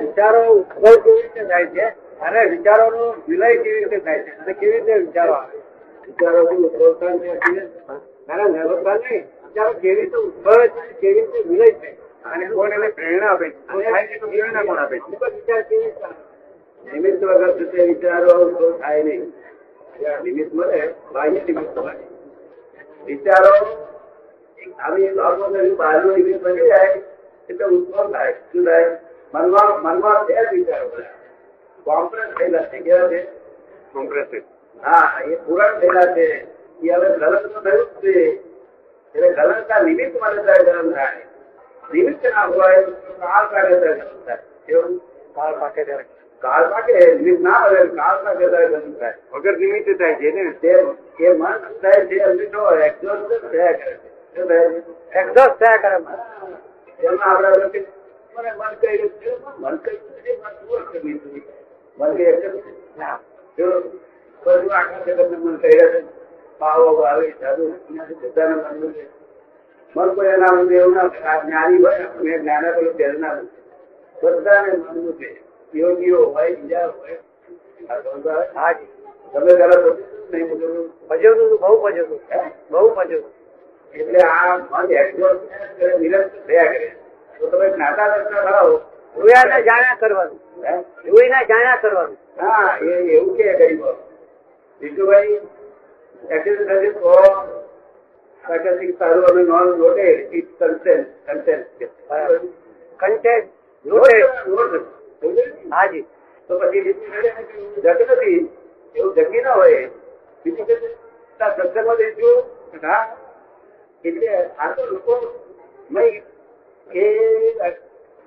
વિચારો ઉદ્ભવ કેવી રીતે થાય છે? અને વિચારોનો વિલય કેવી રીતે થાય છે? અને કેવી રીતે વિચારો આવે? વિચારો ઉદ્ભવતા નહીં વિચારો કેવી રીતે ઉદ્ભવે છે? કેવી રીતે વિલય છે? અને કોણ એને પ્રેરણા આપે છે? પ્રેરણા કોણ આપે છે? વિચાર કેવી નિમિત્ત વગર થશે વિચારો ઉદ્ભવ થાય નહીં. નિમિત્ત મળે, બાહ્ય નિમિત્ત મળે. વિચારો આવી બાબતો બહારનું નિમિત્ત બની જાય, એટલે ઉત્પન્ન થાય. શું થાય? મનમાં મનમાં બે જ વિચારો કોમ્પ્રેસ થયેલા છે કેવા છે? કોમ્પ્રેસ હા એ પૂરણ થયેલા છે. એ હવે ગલન તો થયું જ છે. એટલે ગલનતા નિમિત્ત ત્યારે ગલન થાય. નિમિત્ત ના હોય કાળ પાકે ગલન થાય. કેવું? કાળ પાકે ત્યારે. કાળ પાકે નિમિત્ત ના હોય કાળ પાકે ત્યારે ગલન થાય. વગર નિમિત્તે થાય છે ને? તે એ મન થાય છે અંદરો એક્ઝોસ્ટ થયા કરે છે. એક્ઝોસ્ટ થયા કરે. એમાં આપણે મને મન કહી છે. મન કહી છે, મન પૂર્ણ કરી દીધું. મન કહી છે, ના. બધું આખા જગતને મન કહી છે. પાવો આવે સાધુ બધાને મનનું છે. મન કોઈ એના ముందు એવું ના જ્ઞાની હોય મેં જ્ઞાના પેલું પહેલ ના બધાને માનવું છે. યોગીઓ હોય બીજા હોય? તમે પેલા નહીં બધું ભજવતું હતું બહુ ભજવતું બહુ ભજવતું એટલે આ મન એક્ઝોસ્ટ નિરંતર થયા કરે. તો તમે જ્ઞાતા દર્શન થયો જોયા જાણ્યા કરવાનું? જોઈને જાણ્યા કરવાનું. હા એ એવું કે ગરીબો વિષ્ણુભાઈ એક્સિડન્ટ સારું અમે નોન નોટે ઇટ કન્સેન્ટ કન્સેન્ટ કન્ટેન્ટ હાજી તો પછી જગ નથી. એવું જગી ના હોય. બીજું કે સત્સંગમાં જઈશું. હા. એટલે આ તો લોકો નહીં એ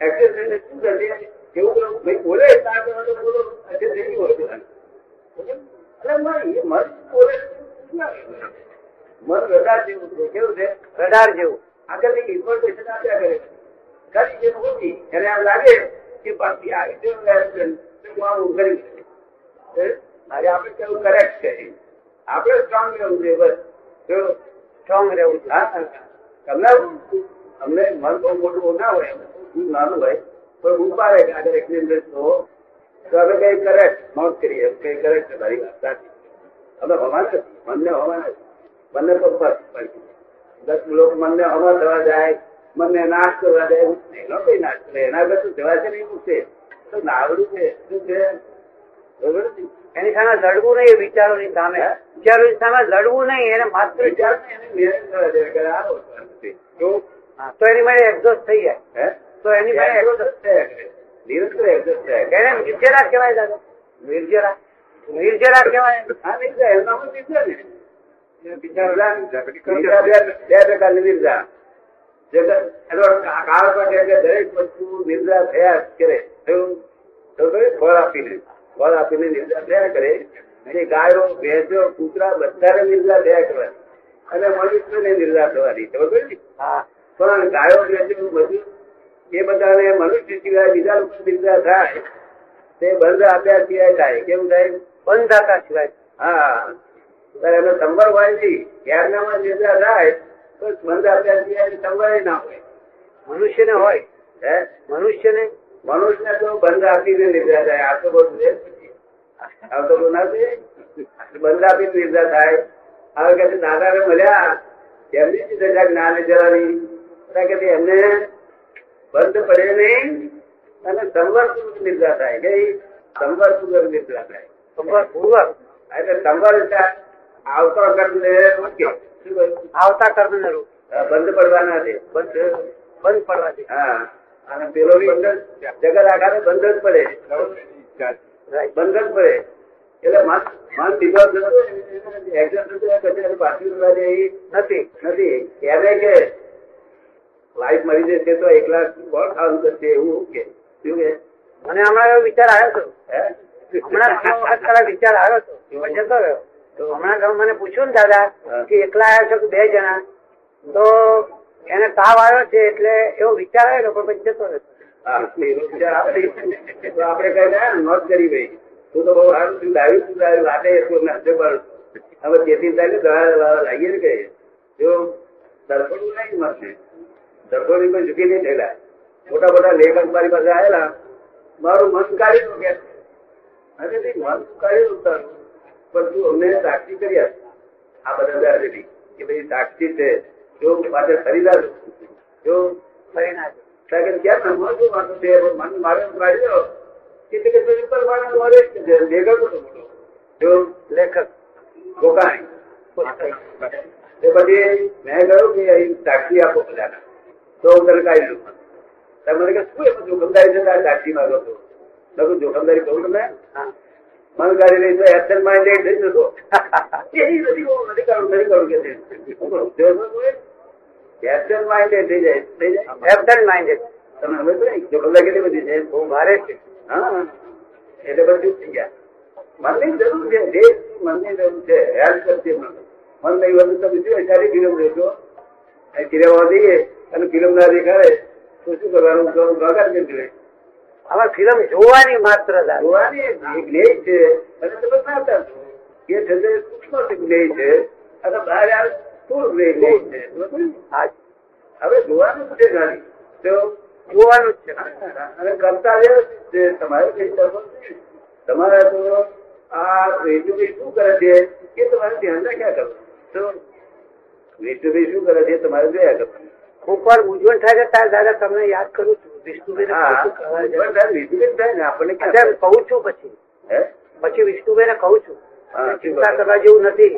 એક્સરસાઇઝ શું કરશે એવું કરો ભાઈ બોલે એટલે આ બોલો એક્સરસાઇઝ હોય એટલે મન બોલે મન રડાર જેવું છે કેવું છે? રડાર જેવું. આગળની ઇન્ફોર્મેશન આપ્યા કરે કરી જેવું હોતી એને આમ લાગે કે પાછી આ રીતે હું કરી? આજે આપણે કેવું કરેક્ટ છે. આપણે સ્ટ્રોંગ રહેવું છે બસ. સ્ટ્રોંગ રહેવું હા તમને અમને મન બહુ મોટું ના હોય હું નાનું હોય પણ હું કે આગળ એક્સિડન્ટ તો તો અમે કઈ કરેક્ટ નોટ કરીએ કઈ કરેક્ટ છે મારી વાત સાચી. અમે હવા નથી મનને હવા નથી. બંને તો ફર્ક પડી દસ લોકો મનને હવા થવા જાય મનને નાશ કરવા જાય એનો કઈ નાશ કરે એના બધું જવા છે ને એવું છે. તો નાવડું છે શું છે? બરોબર એની સામે લડવું નહીં એ વિચારોની સામે. વિચારોની સામે લડવું નહીં એને માત્ર વિચાર એને મહેનત કરવા દે કે આ વસ્તુ જો તો એની માટે એક્ઝોસ્ટ થઈ જાય. તો એની માટે એક્ઝોસ્ટ. નિરંતર એક્ઝોસ્ટ થયા. એને નિર્જરા કહેવાય દાદા. નિર્જરા? નિર્જરા કહેવાય. હા, નિર્જરા. એનું નામ નિર્જા ને. બે- પ્રકારની નિર્જા. દરેક વસ્તુ નિર્જા થયા કરે? ફળ આપીને ફળ આપીને નિર્જા થયા કરે. અને ગાયો ભેંસો કૂતરા બધા નિર્જા થયા કરે અને મનુષ્યને નિર્જા થવાની. ખબર હા. પણ ગાયો બધું એ બધાને મનુષ્ય સિવાય બીજા લોકો નિર્જા થાય. તે બંધ આપ્યા સિવાય થાય. કેવું થાય? બંધાતા સિવાય. હા. એનો સંવર હોય નહીં. જ્ઞાનમાં નિર્જા થાય તો બંધ આપ્યા સિવાય સંવર ના હોય. મનુષ્યને હોય. હે? મનુષ્યને? મનુષ્ય તો બંધ આપીને નિર્જા થાય. આ તો બધું આ તો બધું ના છે બંધ આપીને નિર્જા થાય. હવે કે દાદાને મળ્યા. એમની જ દશા જ્ઞાન જવાની. કે એમને બંધ પડે નહીં અને સંવર પૂર્વક નિર્જા થાય. કે સંવર પૂર્વક નિર્જા થાય. પૂર્વક એટલે સંવર એટલે આવતો કરીને મૂક્યો. શું આવતા કર્મને રૂપ બંધ પડવાના છે. બંધ બંધ પડવાથી હા અને પેલો જગત આખાને બંધ જ પડે. બંધ જ પડે. એટલે મન મન સીધો એક્ઝેક્ટ પછી નથી. નથી. એને કે લાઈફ મરી જશે તો એકલા કોણ ખાવાનું કરશે એવું કે. શું કે? મને હમણાં એવો વિચાર આવ્યો હતો. હમણાં ઘણા વખત પેલા વિચાર આવ્યો હતો. જતો રહ્યો. તો? હમણાં મને પૂછ્યું ને દાદા કે એકલા આવ્યા છો કે બે જણા? તો એને તાવ આવ્યો છે એટલે એવો વિચાર આવ્યો પણ પછી જતો રહ્યો. આપડે કઈ નોટ કરી ભાઈ. તું તો બહુ સારું તું લાવ્યું. વાતે એટલું નાચે પણ હવે જેથી લાગે ને લાવીએ કઈ જો દર્પણું નહીં મળશે દર્પણું કોઈ ઝૂકી નહીં થયેલા. મોટા મોટા લેખક મારી પાસે આવેલા. મારું મન કાઢી કે અરે તે મન કાઢી તારું પણ તું અમને સાક્ષી કરી આપ. આ બધા દાદાજી કે ભાઈ સાક્ષી છે. જો પાછળ ખરીદાર જો પરિણામ કારણ કે ક્યાં મન શું વાંધો છે? મન મારે કાઢી દો. કે તે કે પેલી પર મારે મારે જ છે ભેગા તો મોટો. જો લેખક. ગોકાણી. તે પછી મેં કહ્યું કે અહીં સાક્ષી આપો બધાના. તો કાઢી તમે કે શું એમાં છે તારે સાક્ષી માંગો છો મેં જોખમદારી કહું તમે. મન કાઢી લઈ તો એબસેન્ટ માઇન્ડેડ થઈ માઇન્ડેડ થઈ જાય થઈ તમે હવે કેટલી બધી છે બહુ ભારે હા એટલે બધું થઈ ગયા મનની જરૂર છે જે મનની જરૂર છે મન નહીં વધુ તમે શું જોશો એ જઈએ અને ફિલ્મ ના દેખાય તો શું કરવાનું? તો ભાગાર કરી? આમાં ફિલ્મ જોવાની માત્ર જોવાની જ્ઞેય છે. અને તમે જ્ઞાતા છો એ છે તે સૂક્ષ્મ જ્ઞેય છે. અને બહાર આવે સ્થૂળ જ્ઞેય છે. હવે જોવાનું છે ખાલી. તો જોવાનું જ છે. અને કરતા છે. તમારે કઈ કરવું. તમારે તો આ વેચુભાઈ શું કરે છે એ તમારે ધ્યાન રાખ્યા કરો તો વેચુભાઈ શું કરે છે તમારે જોયા કરવાનું કોક વાર મૂંઝવણ થાય ત્યારે દાદા તમને યાદ કરું છું. વિષ્ણુભાઈ આપણને કહું છું પછી. પછી વિષ્ણુભાઈ ને કહું છું. ચિંતા કરવા જેવું નથી.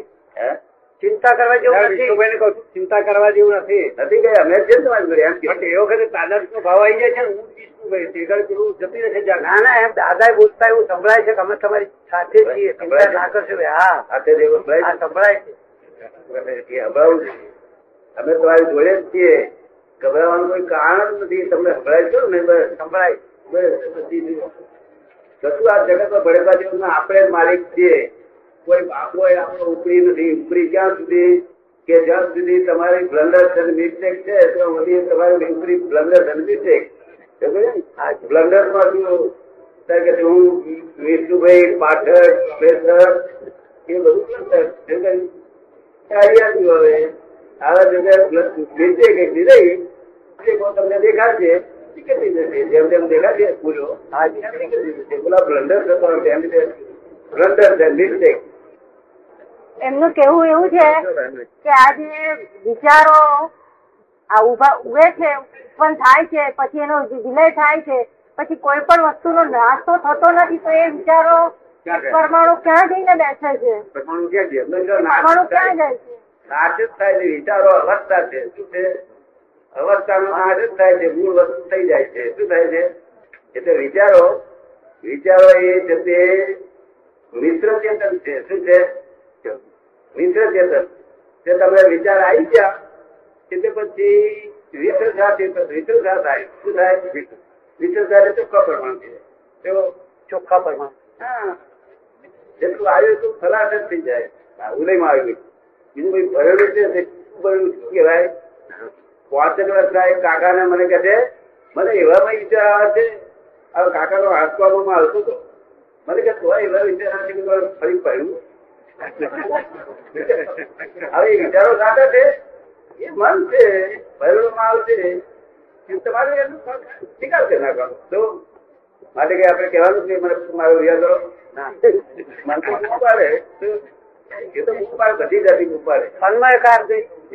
ચિંતા કરવા જેવું નથી. વિષ્ણુભાઈને કહું છું, ચિંતા કરવા જેવું નથી. નથી ગયા અમે ને તમારી જોડે એમ કે એ વખતે તાદાદ નો ભાવ આવી જાય છે હું વિષ્ણુભાઈ તે પેલું જતી રહે છે ના ના એમ દાદા બોલતા એવું સંભળાય છે કે અમે તમારી સાથે છીએ. ચિંતા ના કરશો. હા. ભાઈ સંભળાય છે. છે. અમે તમારી જોડે જ છીએ. ગભરાવાનું કોઈ કારણ જ નથી. તમને સંભળાય છો ને? બસ, સંભળાય. કશું આ જગતમાં ભણેલા જેવું આપણે માલિક છીએ. કોઈ એ આપણો ઉપરી નથી. ઉપરી ક્યાં સુધી? કે જ્યાં સુધી તમારી બ્લન્ડર અને મિસ્ટેક છે, તો વધી તમારી ઉપરી બ્લન્ડર અને મિસ્ટેક. બ્લન્ડરમાં શું? કે હું વિષ્ણુભાઈ પાઠક પ્રેસર એ બધું બ્લન્ડર કઈ હવે? આવા જગ્યાએ મિસ્ટેક એક દીધી તમને જશે જેમ ભૂલો નીકળી જશે. બ્લન્ડર થતો બ્લન્ડર છે મિસ્ટેક એમનું કેવું એવું છે કે આ જે વિચારો આ ઊભા ઉગે છે ઉત્પન્ન થાય છે પછી એનો વિલય થાય છે પછી કોઈ પણ વસ્તુનો નાશ તો થતો નથી તો એ વિચારો પરમાણુ ક્યાં જઈને બેસે છે? પરમાણુ ક્યાં જાય? પરમાણુ ક્યાં. જાય છે? નાશ જ થાય છે વિચારો અવસ્થા છે. શું છે? અવસ્થાનો નાશ જ થાય છે મૂળ વસ્તુ થઈ જાય છે. શું થાય છે? એટલે વિચારો વિચારો એ છે તે મિત્ર ચેતન છે. શું છે? મિત્ર ચેતન. જે તમે વિચાર આવી ગયા એટલે પછી વિશ્રસા ચેતન વિશ્રસા થાય. શું થાય? વિશ્રસા એટલે ચોખ્ખા પ્રમાણ છે તેઓ ચોખ્ખા પરમાણુ. હા. જેટલું આવ્યું એટલું ખલાસ જ થઈ જાય. ઉદયમાં આવ્યું. બીજું કોઈ ભરેલું છે તે ભરેલું શું કહેવાય? પાંચેક વર્ષના એક કાકાને મને કહે છે મને એવામાં વિચાર આવે છે. હવે કાકાનો હાથવામાં આવતો હતો. મને કે તો એવા વિચાર આવે છે કે ફરી પડ્યું. હવે વિચારો સાથે છે. એ મન છે ભરેલો માલ છે. તમારે એનો નિકાલ કરી નાખવાનો. તો માટે કઈ આપણે કહેવાનું છે? મને મારો વિચાર કરો? ના. મન તો બૂમ પાડે એ તો પાડે બધી જાતિ બૂમ પાડે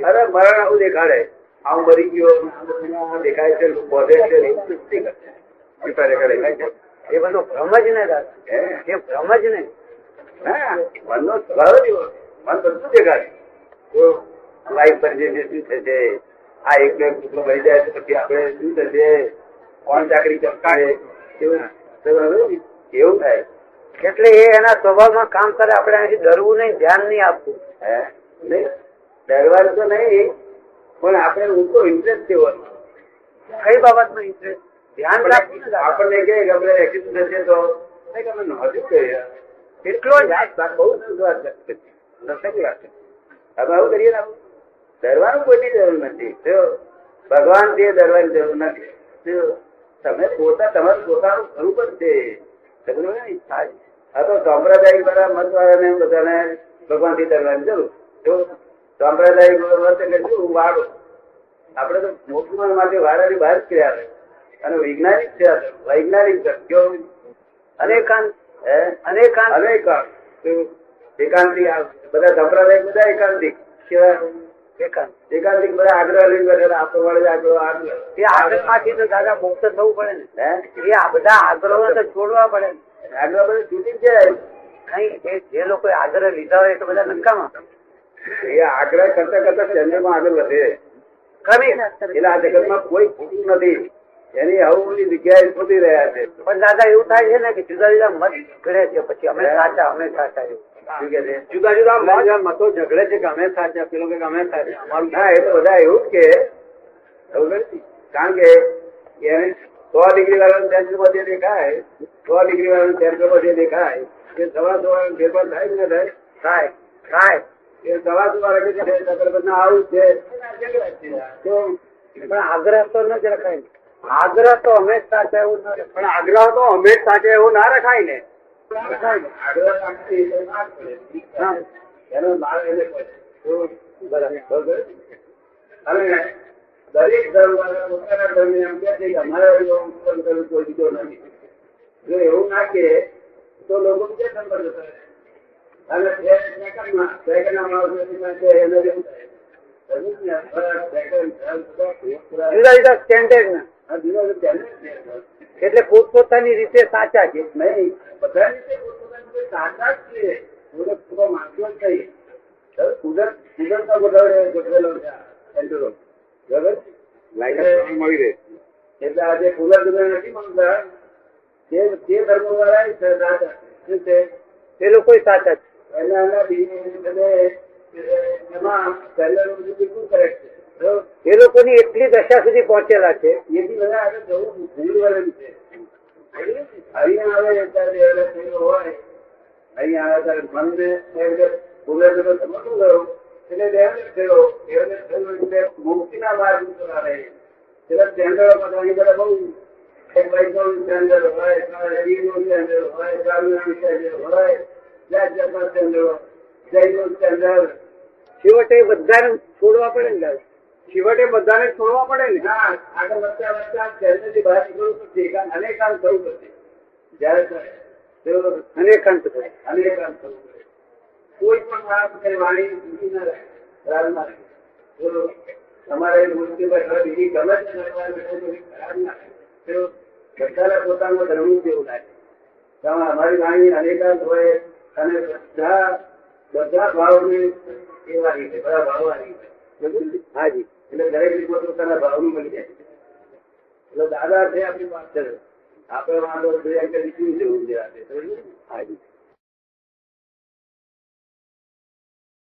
અરે મરણ આવું દેખાડે. આવું મરી ગયો દેખાય છે બોધે છે. દેખાય એ બધો ભ્રમ જ ને હે? એ ભ્રમ જ ને હા, મનનો સ્વભાવ જ. મન બધું દેખાડે લાઈફ પર જે શું થશે? આ એક બે ટુકડો મળી જાય તો પછી આપણે શું થશે? કોણ ચાકરી કરશે એવું થાય. એટલે એ એના સ્વભાવમાં કામ કરે. આપણે અહીંથી ડરવું નહીં ધ્યાન નહીં આપવું. હે? નહીં. ડરવાનું તો નહીં. આપણે ઊંચો ઇન્ટરેસ્ટ કેવો કઈ બાબતમાં ઇન્ટરેસ્ટ ધ્યાન રાખવું આપણને કે આપણે એક્સિડન્ટ થશે તો? નહીં, અમે નહોતું એટલો જ બહુ સરસ વાત છે. દર્શક વાત છે. હવે આવું કરીએ ને ડરવાનું કોઈની જરૂર નથી. ભગવાન ડરવાની જરૂર નથી. તમે પોતા તમારું પોતાનું સ્વરૂપ જ છે. સમજો ને? આ તો સાંપ્રદાયિક વાળા મત વાળાને બધાને ભગવાનથી ડરવાની જરૂર મત એટલે શું? વાળો આપણે તો મોક્ષમાં માટે વાળાની બહાર જ કર્યા અને વૈજ્ઞાનિક છે વૈજ્ઞાનિક? અનેકાંત? અનેકાંત અનેકાંત. એકાંતિક બધા સંપ્રદાય બધા એકાંતિક કેવા? એકાંત એકાંતિક બધા આગ્રહ લઈને બેઠેલા. આ પ્રમાણે આગ્રહ આગ્રહ. એ આગ્રહમાંથી તો દાદા થવું પડે ને એ આ બધા આગ્રહો તો છોડવા પડે આગ્રહ બધું છૂટી જાય કઈ જે લોકો આગ્રહ લીધા હોય એ તો બધા નકામા એ આગ્રહ કરતા કરતા ચંદ્રમાં આગળ વધે ક્રમિક એટલે આ જગતમાં કોઈ ખોટું નથી એની હવની જગ્યાએ ખોટી રહ્યા છે પણ દાદા એવું થાય છે ને કે જુદા જુદા મત ઘડે છે પછી અમે સાચા અમે સાચા એવું. શું કે છે? જુદા જુદા મત મતો ઝઘડે છે કે અમે સાચા પેલો કે અમે સાચા? અમારું ના એ તો બધા એવું જ કે ખબર છે? કારણ કે એને સો ડિગ્રી વાળાનું સેન્ટરમાં જે દેખાય સો ડિગ્રી વાળાનું સેન્ટરમાં જે દેખાય એ સવા સો વાળાનું ફેરફાર થાય કે ના થાય? થાય થાય. કે આગ્રહ તો ન જ એવું પણ આગ્રહ તો જ સાચા એવું ના રખાય ને. દરેક ધર્મવાળા પોતાના ધર્મ એમ કે અમારે કોઈ બીજો નથી. જો એવું ના કે તો લોકો ધર્મ પર જતા જુદા જુદા સ્ટેન્ડર્ડ ના. એટલે પોતપોતાની રીતે સાચા છે. નહીં બધા રીતે પોતપોતાની સાચા જ છે. પૂરો પૂરો માનતો જ નહીં. હવે કુદરત કુદરતનો ગોઠવડે ગોઠવેલો સેન્ટરો. બરાબર? એટલે મળી રહે એટલે આજે કુદરત નથી માનતા તે ધર્મ ધર્મો વાળા સાચા છે. એ લોકો સાચા છે. એ લોકોની એટલી દશા સુધી પહોંચેલા છે. એથી બધા આગળ જવું ભૂલ વળેલું છે. અહીંયા આવે ત્યારે હોય અહીંયા આવે ત્યારે મનને એમ કે ભૂલે સમજવું ગયો એટલે થયો થયો એટલે મુક્તિના માર્ગ આવે. એટલે સ્ટેન્ડર્ડો બધાની બધા બહુ એક વૈષ્ણવ સ્ટેન્ડર્ડ હોય સ્ટેન્ડર્ડ હોય બ્રાહ્મણનું સ્ટેન્ડર્ડ હોય. છેવટે બધાને છોડવા પડે ને છેવટે બધાને છોડવા પડે ને? આગળ વધતા વધતા સ્ટેન્ડર્ડથી બહાર નીકળવું પડશે અનેકાંત થવું પડશે. જયારે અનેકાંત થાય અનેકાંત થવું પડે. કોઈ પણ વાત કે વાણી ઊંચી ના ના રહે. તમારે મૂર્તિ પર બીજી ગમે તે ખરાબ ના રહે. બધાને પોતાનું ધર્મ જેવું લાગે. તમારે અમારી વાણી અનેકાંત હોય અને બધા બધા ભાવને એવા રીતે બધા ભાવ આ રીતે. હાજી એટલે દરેક રીતે પોતાના ની મળી જાય. એટલે દાદા છે આપણી પાસે. આપણે વાંધો એમ કરી શું જવું છે હાજી